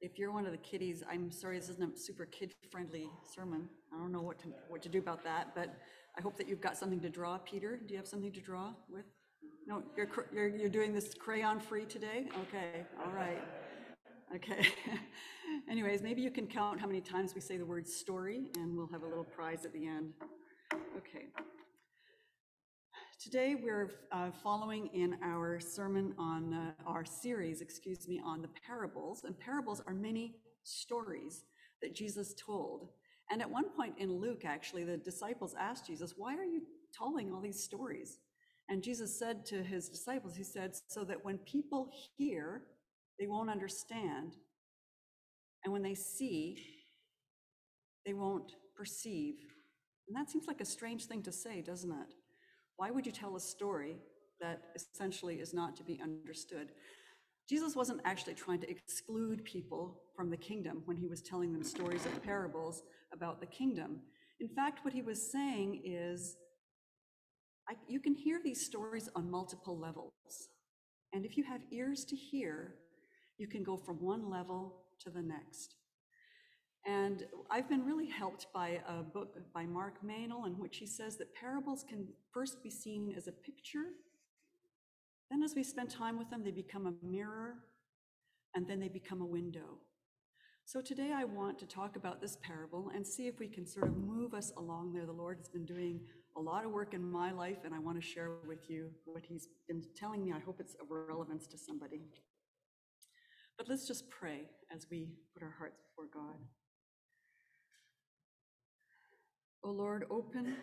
If you're one of the kiddies, I'm sorry, this isn't a super kid-friendly sermon. I don't know what to, what to do about that, but I hope that you've got something to draw. Peter, do you have something to draw with? No, you're, you're, you're doing this crayon-free today? Okay, all right. Okay. Anyways, maybe you can count how many times we say the word story, and we'll have a little prize at the end. Okay. Today, we're uh, following in our sermon on, uh, our series, excuse me, on the parables. And parables are many stories that Jesus told. And at one point in Luke, actually, the disciples asked Jesus, Why are you telling all these stories? And Jesus said to his disciples, He said, So that when people hear, they won't understand. And when they see, they won't perceive. And that seems like a strange thing to say, doesn't it? Why would you tell a story that essentially is not to be understood? Jesus wasn't actually trying to exclude people from the kingdom when he was telling them stories of parables about the kingdom. In fact, what he was saying is, I, you can hear these stories on multiple levels. And if you have ears to hear, you can go from one level to the next. And I've been really helped by a book by Mark Meynell in which he says that parables can first be seen as a picture. Then, as we spend time with them, they become a mirror, and then they become a window. So, today I want to talk about this parable and see if we can sort of move us along there. The Lord has been doing a lot of work in my life, and I want to share with you what He's been telling me. I hope it's of relevance to somebody. But let's just pray as we put our hearts before God. O Lord, open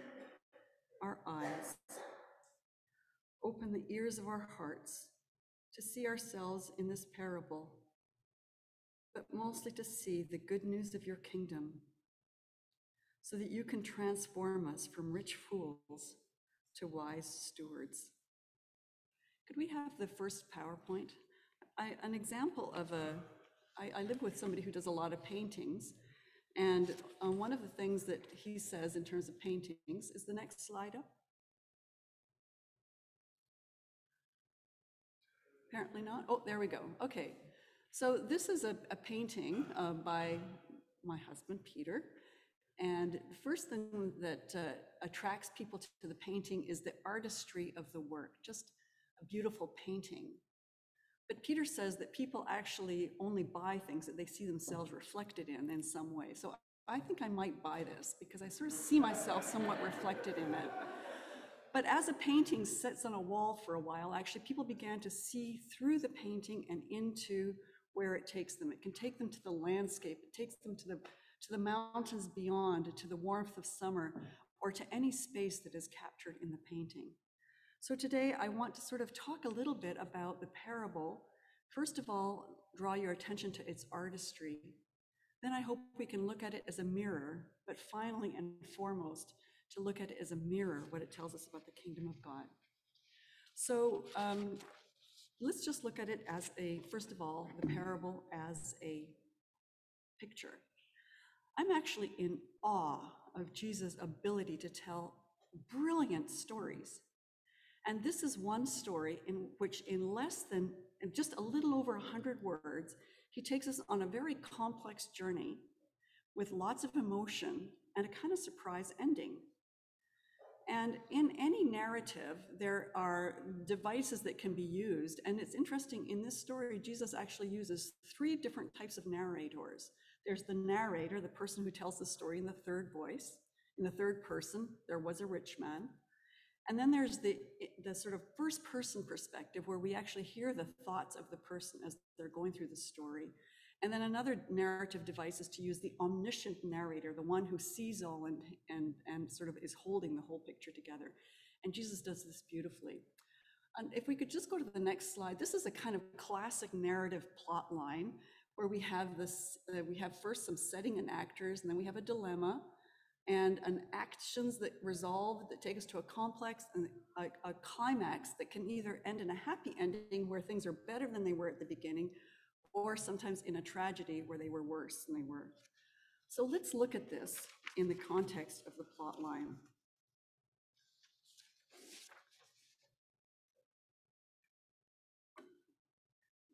our eyes, open the ears of our hearts to see ourselves in this parable, but mostly to see the good news of your kingdom, so that you can transform us from rich fools to wise stewards. Could we have the first PowerPoint? I, an example of a, I, I live with somebody who does a lot of paintings, and uh, one of the things that he says in terms of paintings is the next slide up. Apparently not. Oh, there we go. Okay. So this is a, a painting uh, by my husband, Peter. And the first thing that uh, attracts people to the painting is the artistry of the work, just a beautiful painting. But Peter says that people actually only buy things that they see themselves reflected in in some way. So I think I might buy this because I sort of see myself somewhat reflected in it. But as a painting sits on a wall for a while, actually people began to see through the painting and into where it takes them. It can take them to the landscape, it takes them to the to the mountains beyond, to the warmth of summer, or to any space that is captured in the painting. So today I want to sort of talk a little bit about the parable. First of all, draw your attention to its artistry. Then I hope we can look at it as a mirror, but finally and foremost, to look at it as a mirror, what it tells us about the kingdom of God. So um, let's just look at it as a, first of all, the parable as a picture. I'm actually in awe of Jesus' ability to tell brilliant stories. And this is one story in which, in less than just a little over 100 words, he takes us on a very complex journey with lots of emotion and a kind of surprise ending. And in any narrative, there are devices that can be used. And it's interesting, in this story, Jesus actually uses three different types of narrators. There's the narrator, the person who tells the story in the third voice. In the third person, there was a rich man. And then there's the, the sort of first person perspective where we actually hear the thoughts of the person as they're going through the story. And then another narrative device is to use the omniscient narrator, the one who sees all and, and, and sort of is holding the whole picture together. And Jesus does this beautifully. And if we could just go to the next slide, this is a kind of classic narrative plot line where we have this, uh, we have first some setting and actors, and then we have a dilemma and an actions that resolve that take us to a complex and a, a, climax that can either end in a happy ending where things are better than they were at the beginning or sometimes in a tragedy where they were worse than they were. So let's look at this in the context of the plot line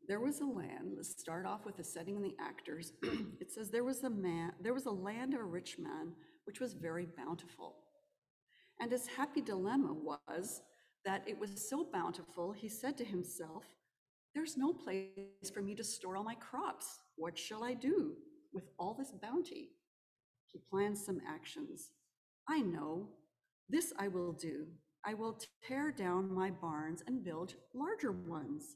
there was a land, let's start off with the setting and the actors. it says there was a man, there was a land of a rich man, which was very bountiful. And his happy dilemma was that it was so bountiful, he said to himself, There's no place for me to store all my crops. What shall I do with all this bounty? He plans some actions. I know, this I will do. I will tear down my barns and build larger ones.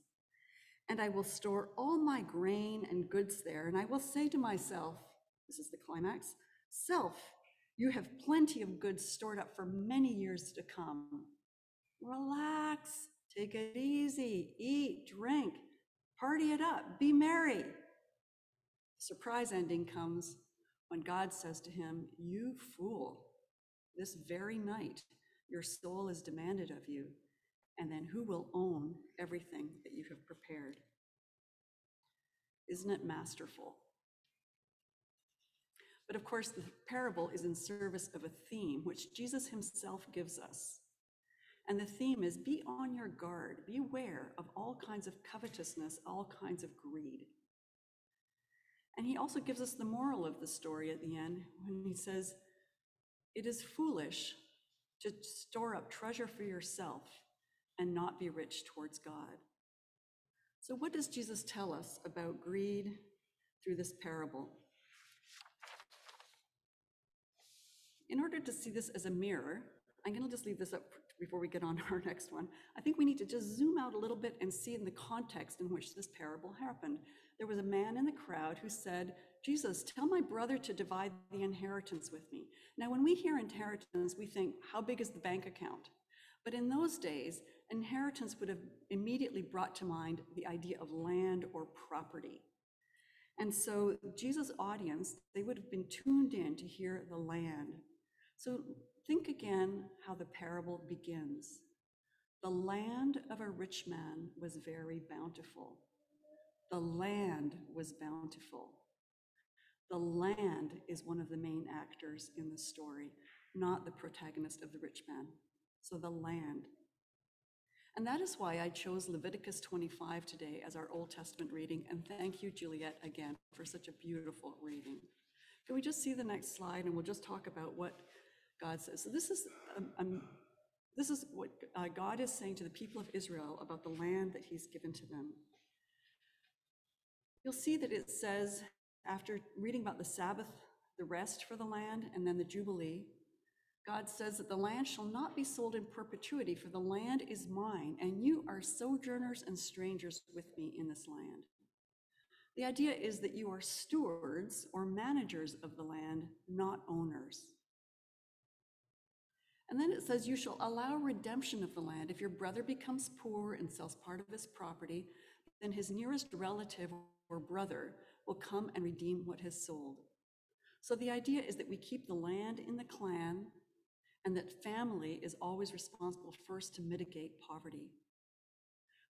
And I will store all my grain and goods there. And I will say to myself, this is the climax, self, you have plenty of goods stored up for many years to come. Relax, take it easy, eat, drink, party it up, be merry. Surprise ending comes when God says to him, You fool, this very night your soul is demanded of you, and then who will own everything that you have prepared? Isn't it masterful? But of course, the parable is in service of a theme which Jesus himself gives us. And the theme is be on your guard, beware of all kinds of covetousness, all kinds of greed. And he also gives us the moral of the story at the end when he says, It is foolish to store up treasure for yourself and not be rich towards God. So, what does Jesus tell us about greed through this parable? In order to see this as a mirror, I'm going to just leave this up before we get on to our next one. I think we need to just zoom out a little bit and see in the context in which this parable happened. There was a man in the crowd who said, Jesus, tell my brother to divide the inheritance with me. Now, when we hear inheritance, we think, how big is the bank account? But in those days, inheritance would have immediately brought to mind the idea of land or property. And so Jesus' audience, they would have been tuned in to hear the land. So think again how the parable begins. The land of a rich man was very bountiful. The land was bountiful. The land is one of the main actors in the story, not the protagonist of the rich man. So the land. And that is why I chose Leviticus 25 today as our Old Testament reading. And thank you, Juliet, again, for such a beautiful reading. Can we just see the next slide and we'll just talk about what God says? So this is um, um, this is what uh, God is saying to the people of Israel about the land that He's given to them. You'll see that it says, after reading about the Sabbath, the rest for the land, and then the Jubilee, God says that the land shall not be sold in perpetuity, for the land is mine, and you are sojourners and strangers with me in this land. The idea is that you are stewards or managers of the land, not owners. And then it says, You shall allow redemption of the land. If your brother becomes poor and sells part of his property, then his nearest relative or brother will come and redeem what has sold. So the idea is that we keep the land in the clan and that family is always responsible first to mitigate poverty.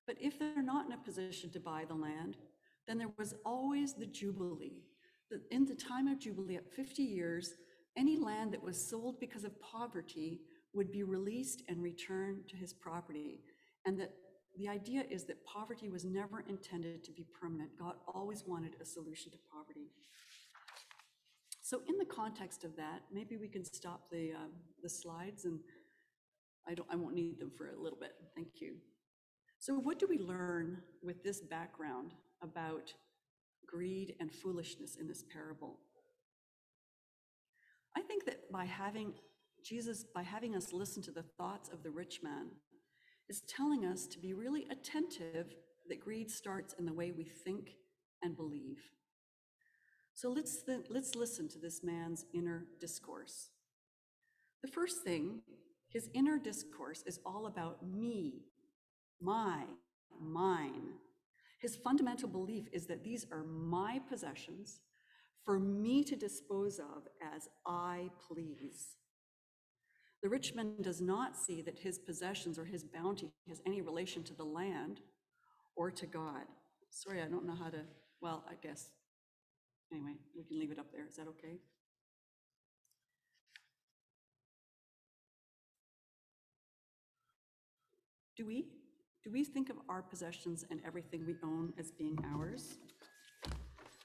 But if they're not in a position to buy the land, then there was always the Jubilee. That in the time of Jubilee, at 50 years, any land that was sold because of poverty would be released and returned to his property, and that the idea is that poverty was never intended to be permanent. God always wanted a solution to poverty. So in the context of that, maybe we can stop the, um, the slides and I, don't, I won't need them for a little bit. Thank you. So what do we learn with this background about greed and foolishness in this parable? I think that by having Jesus, by having us listen to the thoughts of the rich man, is telling us to be really attentive that greed starts in the way we think and believe. So let's, let's listen to this man's inner discourse. The first thing, his inner discourse is all about me, my, mine. His fundamental belief is that these are my possessions for me to dispose of as I please. The rich man does not see that his possessions or his bounty has any relation to the land or to God. Sorry, I don't know how to, well, I guess. Anyway, we can leave it up there. Is that okay? Do we? Do we think of our possessions and everything we own as being ours?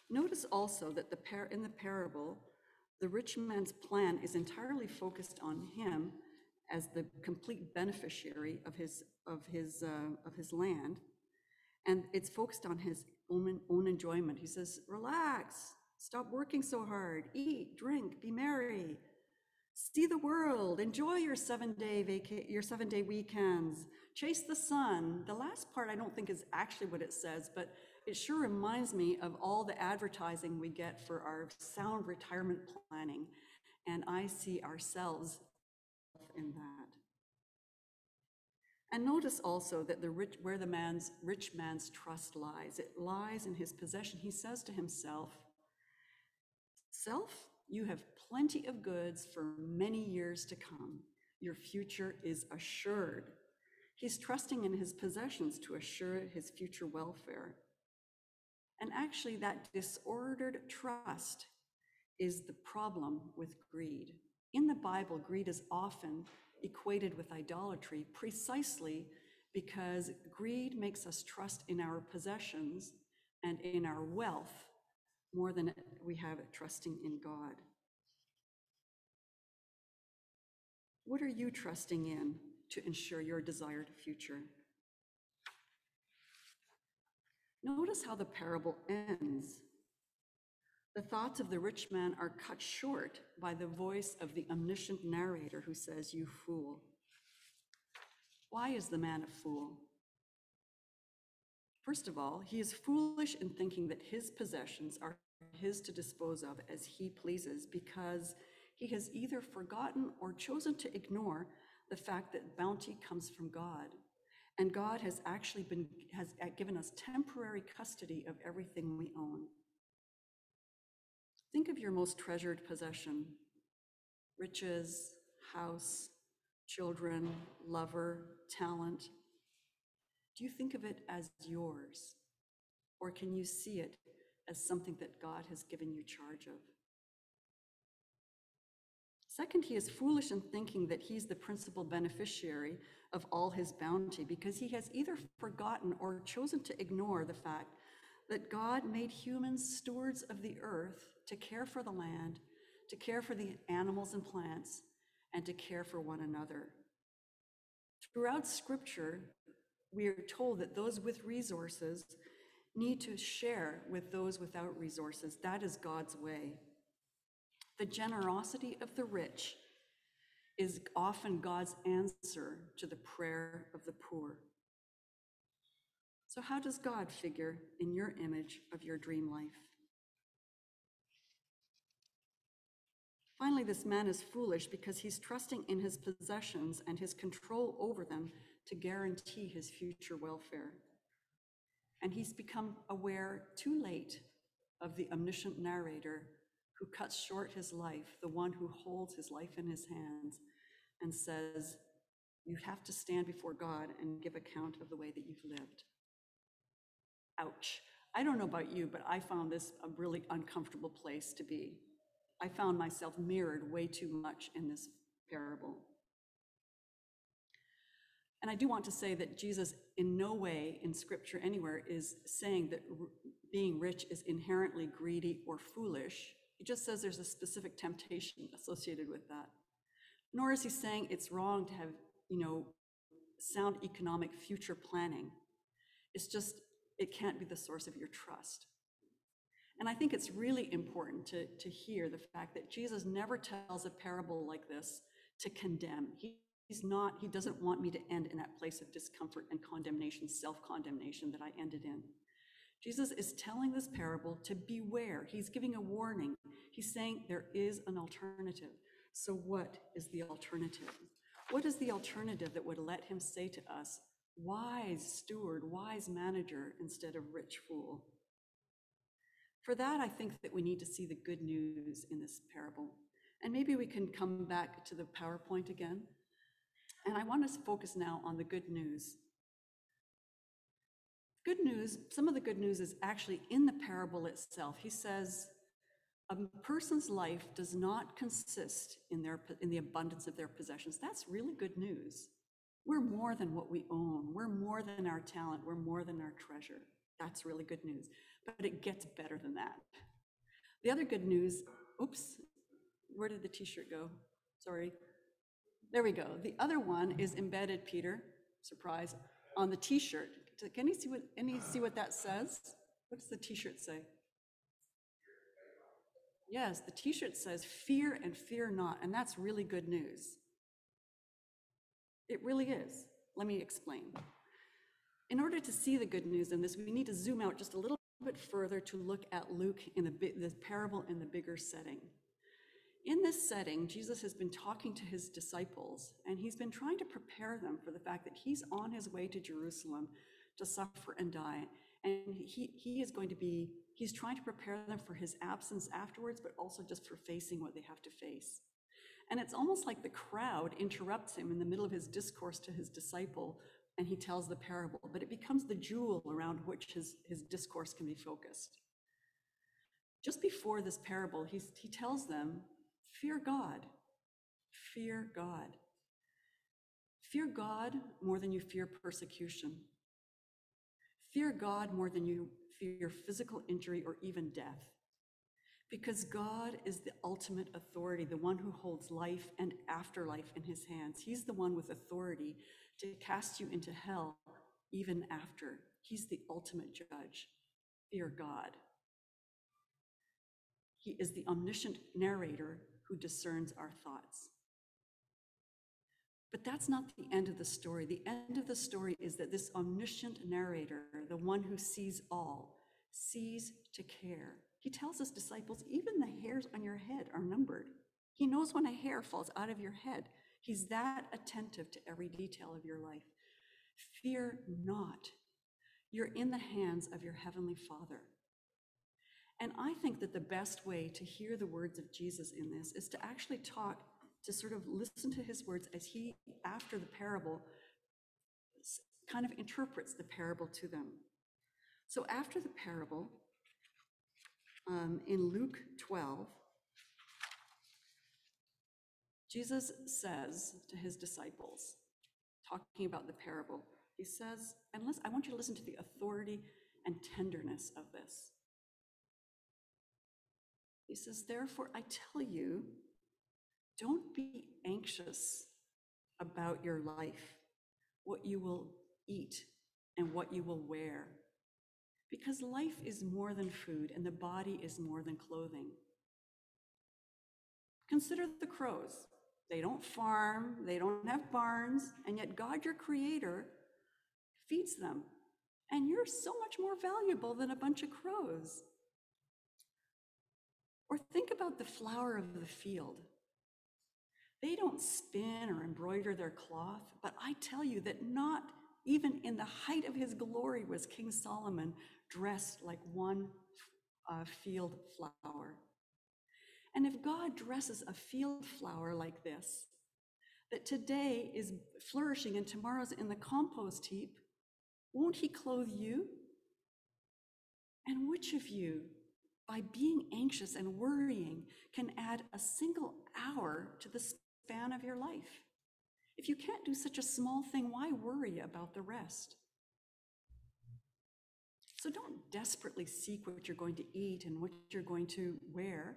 Notice also that the par- in the parable, the rich man's plan is entirely focused on him as the complete beneficiary of his of his uh, of his land, and it's focused on his own own enjoyment. He says, "Relax, stop working so hard, eat, drink, be merry, see the world, enjoy your seven day vaca- your seven day weekends, chase the sun." The last part I don't think is actually what it says, but it sure reminds me of all the advertising we get for our sound retirement planning, and I see ourselves in that. And notice also that the rich, where the man's rich man's trust lies, it lies in his possession. He says to himself, Self, you have plenty of goods for many years to come. Your future is assured. He's trusting in his possessions to assure his future welfare. And actually, that disordered trust is the problem with greed. In the Bible, greed is often equated with idolatry precisely because greed makes us trust in our possessions and in our wealth more than we have trusting in God. What are you trusting in to ensure your desired future? Notice how the parable ends. The thoughts of the rich man are cut short by the voice of the omniscient narrator who says, You fool. Why is the man a fool? First of all, he is foolish in thinking that his possessions are his to dispose of as he pleases because he has either forgotten or chosen to ignore the fact that bounty comes from God. And God has actually been has uh, given us temporary custody of everything we own. Think of your most treasured possession riches, house, children, lover, talent. Do you think of it as yours? Or can you see it as something that God has given you charge of? Second, he is foolish in thinking that he's the principal beneficiary of all his bounty because he has either forgotten or chosen to ignore the fact that God made humans stewards of the earth to care for the land, to care for the animals and plants, and to care for one another. Throughout scripture, we are told that those with resources need to share with those without resources. That is God's way. The generosity of the rich is often God's answer to the prayer of the poor. So, how does God figure in your image of your dream life? Finally, this man is foolish because he's trusting in his possessions and his control over them to guarantee his future welfare. And he's become aware too late of the omniscient narrator who cuts short his life, the one who holds his life in his hands and says, You have to stand before God and give account of the way that you've lived. Ouch. I don't know about you, but I found this a really uncomfortable place to be. I found myself mirrored way too much in this parable. And I do want to say that Jesus, in no way in scripture anywhere, is saying that being rich is inherently greedy or foolish. He just says there's a specific temptation associated with that. Nor is he saying it's wrong to have, you know, sound economic future planning. It's just, it can't be the source of your trust. And I think it's really important to, to hear the fact that Jesus never tells a parable like this to condemn. He, he's not, he doesn't want me to end in that place of discomfort and condemnation, self condemnation that I ended in. Jesus is telling this parable to beware. He's giving a warning. He's saying there is an alternative. So, what is the alternative? What is the alternative that would let him say to us, wise steward, wise manager, instead of rich fool? For that, I think that we need to see the good news in this parable. And maybe we can come back to the PowerPoint again. And I want us to focus now on the good news. Good news, some of the good news is actually in the parable itself. He says, a person's life does not consist in, their, in the abundance of their possessions. That's really good news. We're more than what we own. We're more than our talent. We're more than our treasure. That's really good news. But it gets better than that. The other good news, oops, where did the t-shirt go? Sorry. There we go. The other one is embedded, Peter, surprise, on the t-shirt. Can you see what, any see what that says? What does the t-shirt say? Yes, the t-shirt says fear and fear not, and that's really good news. It really is. Let me explain. In order to see the good news in this, we need to zoom out just a little bit further to look at Luke in the, the parable in the bigger setting. In this setting, Jesus has been talking to his disciples, and he's been trying to prepare them for the fact that he's on his way to Jerusalem to suffer and die. And he, he is going to be, he's trying to prepare them for his absence afterwards, but also just for facing what they have to face. And it's almost like the crowd interrupts him in the middle of his discourse to his disciple, and he tells the parable, but it becomes the jewel around which his, his discourse can be focused. Just before this parable, he's, he tells them Fear God. Fear God. Fear God more than you fear persecution. Fear God more than you fear physical injury or even death. Because God is the ultimate authority, the one who holds life and afterlife in his hands. He's the one with authority to cast you into hell even after. He's the ultimate judge. Fear God. He is the omniscient narrator who discerns our thoughts. But that's not the end of the story. The end of the story is that this omniscient narrator, the one who sees all, sees to care. He tells his disciples, even the hairs on your head are numbered. He knows when a hair falls out of your head. He's that attentive to every detail of your life. Fear not. You're in the hands of your heavenly Father. And I think that the best way to hear the words of Jesus in this is to actually talk, to sort of listen to his words as he, after the parable, kind of interprets the parable to them. So after the parable, um, in Luke 12, Jesus says to his disciples, talking about the parable, he says, and I want you to listen to the authority and tenderness of this. He says, Therefore, I tell you, don't be anxious about your life, what you will eat and what you will wear, because life is more than food and the body is more than clothing. Consider the crows. They don't farm, they don't have barns, and yet God, your creator, feeds them. And you're so much more valuable than a bunch of crows. Or think about the flower of the field. They don't spin or embroider their cloth, but I tell you that not even in the height of his glory was King Solomon dressed like one uh, field flower. And if God dresses a field flower like this, that today is flourishing and tomorrow's in the compost heap, won't he clothe you? And which of you, by being anxious and worrying can add a single hour to the span of your life. If you can't do such a small thing, why worry about the rest? So don't desperately seek what you're going to eat and what you're going to wear.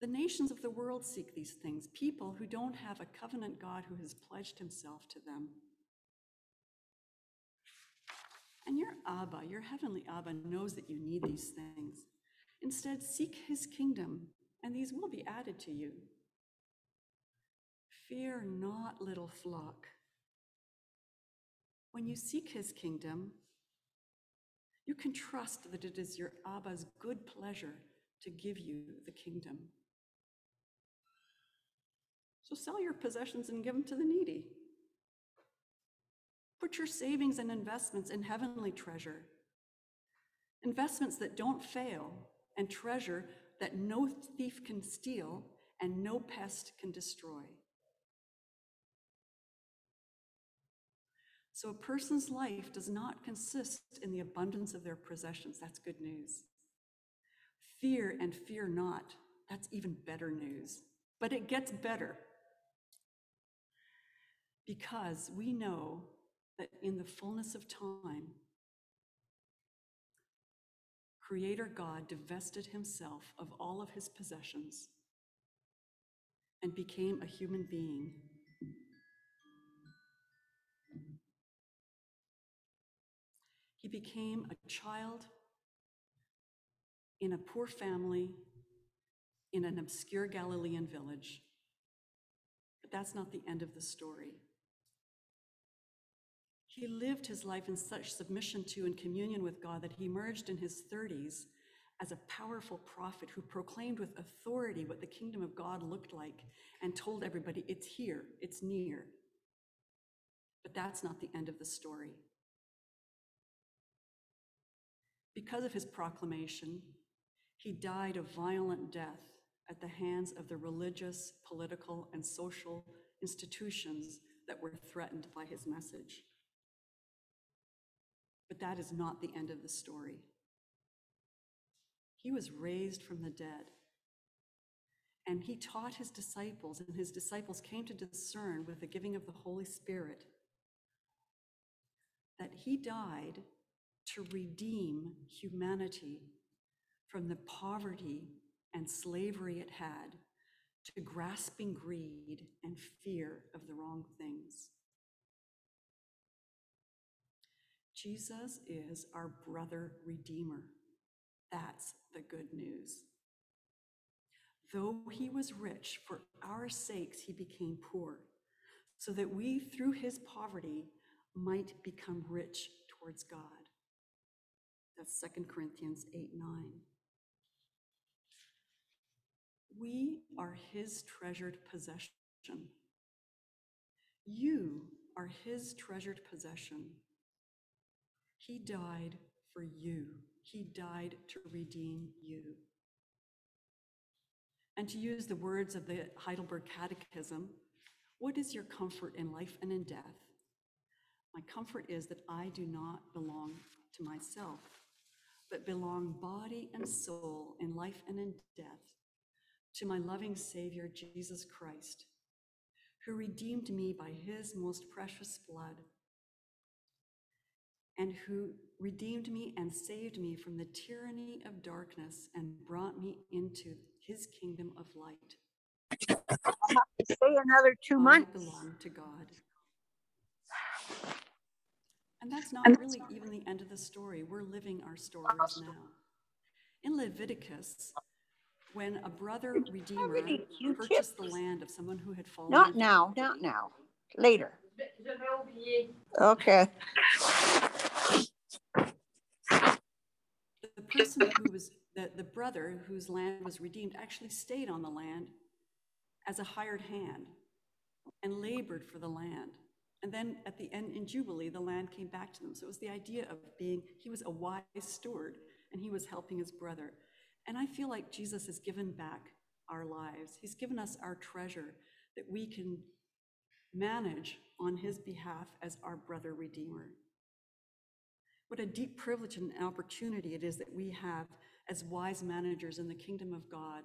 The nations of the world seek these things, people who don't have a covenant God who has pledged himself to them. And your Abba, your heavenly Abba, knows that you need these things. Instead, seek his kingdom, and these will be added to you. Fear not, little flock. When you seek his kingdom, you can trust that it is your Abba's good pleasure to give you the kingdom. So sell your possessions and give them to the needy. Put your savings and investments in heavenly treasure, investments that don't fail and treasure that no thief can steal and no pest can destroy. So a person's life does not consist in the abundance of their possessions. That's good news. Fear and fear not. That's even better news. But it gets better. because we know that in the fullness of time, Creator God divested himself of all of his possessions and became a human being. He became a child in a poor family in an obscure Galilean village. But that's not the end of the story. He lived his life in such submission to and communion with God that he emerged in his 30s as a powerful prophet who proclaimed with authority what the kingdom of God looked like and told everybody, it's here, it's near. But that's not the end of the story. Because of his proclamation, he died a violent death at the hands of the religious, political, and social institutions that were threatened by his message. But that is not the end of the story. He was raised from the dead. And he taught his disciples, and his disciples came to discern with the giving of the Holy Spirit that he died to redeem humanity from the poverty and slavery it had to grasping greed and fear of the wrong things. Jesus is our brother redeemer. That's the good news. Though he was rich, for our sakes he became poor, so that we through his poverty might become rich towards God. That's 2 Corinthians 8 9. We are his treasured possession. You are his treasured possession. He died for you. He died to redeem you. And to use the words of the Heidelberg Catechism, what is your comfort in life and in death? My comfort is that I do not belong to myself, but belong body and soul in life and in death to my loving Savior, Jesus Christ, who redeemed me by his most precious blood and who redeemed me and saved me from the tyranny of darkness and brought me into his kingdom of light. Stay another two I months. belong to God. And that's not really even the end of the story. We're living our stories now. In Leviticus, when a brother redeemer purchased the land of someone who had fallen Not now, not now. Later. Okay. the person who was the, the brother whose land was redeemed actually stayed on the land as a hired hand and labored for the land and then at the end in jubilee the land came back to them. So it was the idea of being he was a wise steward and he was helping his brother. And i feel like jesus has given back our lives. He's given us our treasure that we can manage on his behalf as our brother redeemer. What a deep privilege and opportunity it is that we have as wise managers in the kingdom of God,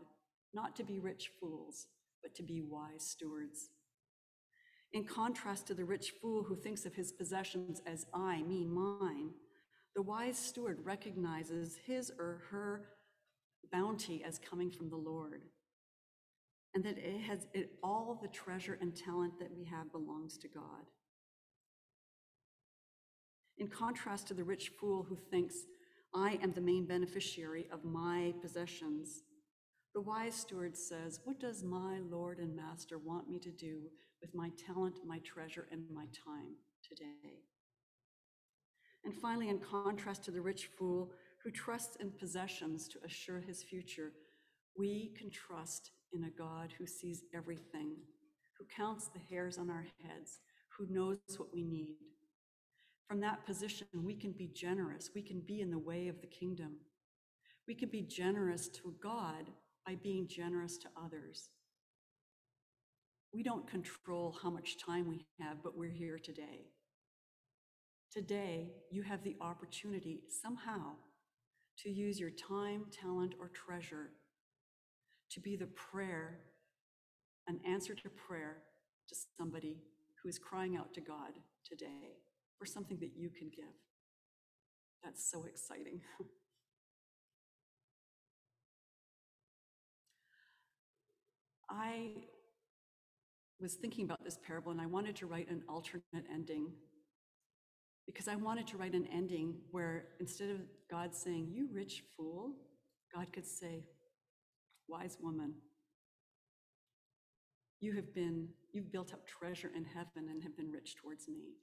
not to be rich fools, but to be wise stewards. In contrast to the rich fool who thinks of his possessions as I, me, mine, the wise steward recognizes his or her bounty as coming from the Lord. And that it has it, all the treasure and talent that we have belongs to God. In contrast to the rich fool who thinks, I am the main beneficiary of my possessions, the wise steward says, What does my Lord and Master want me to do with my talent, my treasure, and my time today? And finally, in contrast to the rich fool who trusts in possessions to assure his future, we can trust in a God who sees everything, who counts the hairs on our heads, who knows what we need. From that position, we can be generous. We can be in the way of the kingdom. We can be generous to God by being generous to others. We don't control how much time we have, but we're here today. Today, you have the opportunity somehow to use your time, talent, or treasure to be the prayer, an answer to prayer to somebody who is crying out to God today for something that you can give. That's so exciting. I was thinking about this parable and I wanted to write an alternate ending because I wanted to write an ending where instead of God saying, You rich fool, God could say, Wise woman, you have been, you've built up treasure in heaven and have been rich towards me.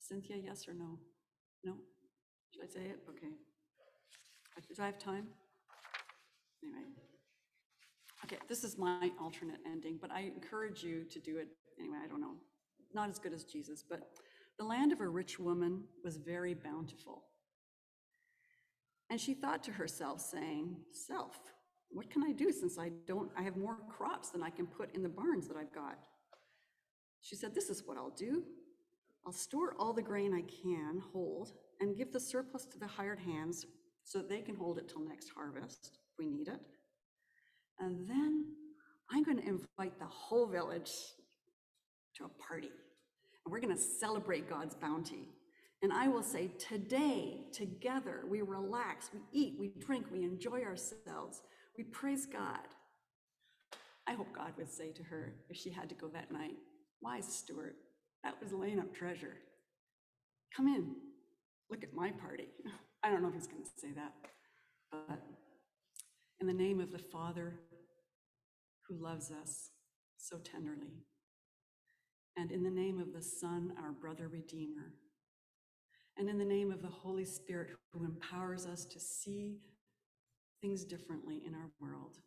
Cynthia, yes or no? No? Should I say it? Okay. Do I have time? Anyway. Okay, this is my alternate ending, but I encourage you to do it anyway. I don't know. Not as good as Jesus, but the land of a rich woman was very bountiful. And she thought to herself, saying, Self, what can I do since I don't, I have more crops than I can put in the barns that I've got? She said, This is what I'll do. I'll store all the grain I can hold and give the surplus to the hired hands so that they can hold it till next harvest if we need it. And then I'm going to invite the whole village to a party. And we're going to celebrate God's bounty. And I will say, today, together, we relax, we eat, we drink, we enjoy ourselves, we praise God. I hope God would say to her, if she had to go that night, Wise steward, that was laying up treasure. Come in, look at my party. I don't know if he's going to say that, but in the name of the Father who loves us so tenderly, and in the name of the Son, our brother Redeemer, and in the name of the Holy Spirit who empowers us to see things differently in our world,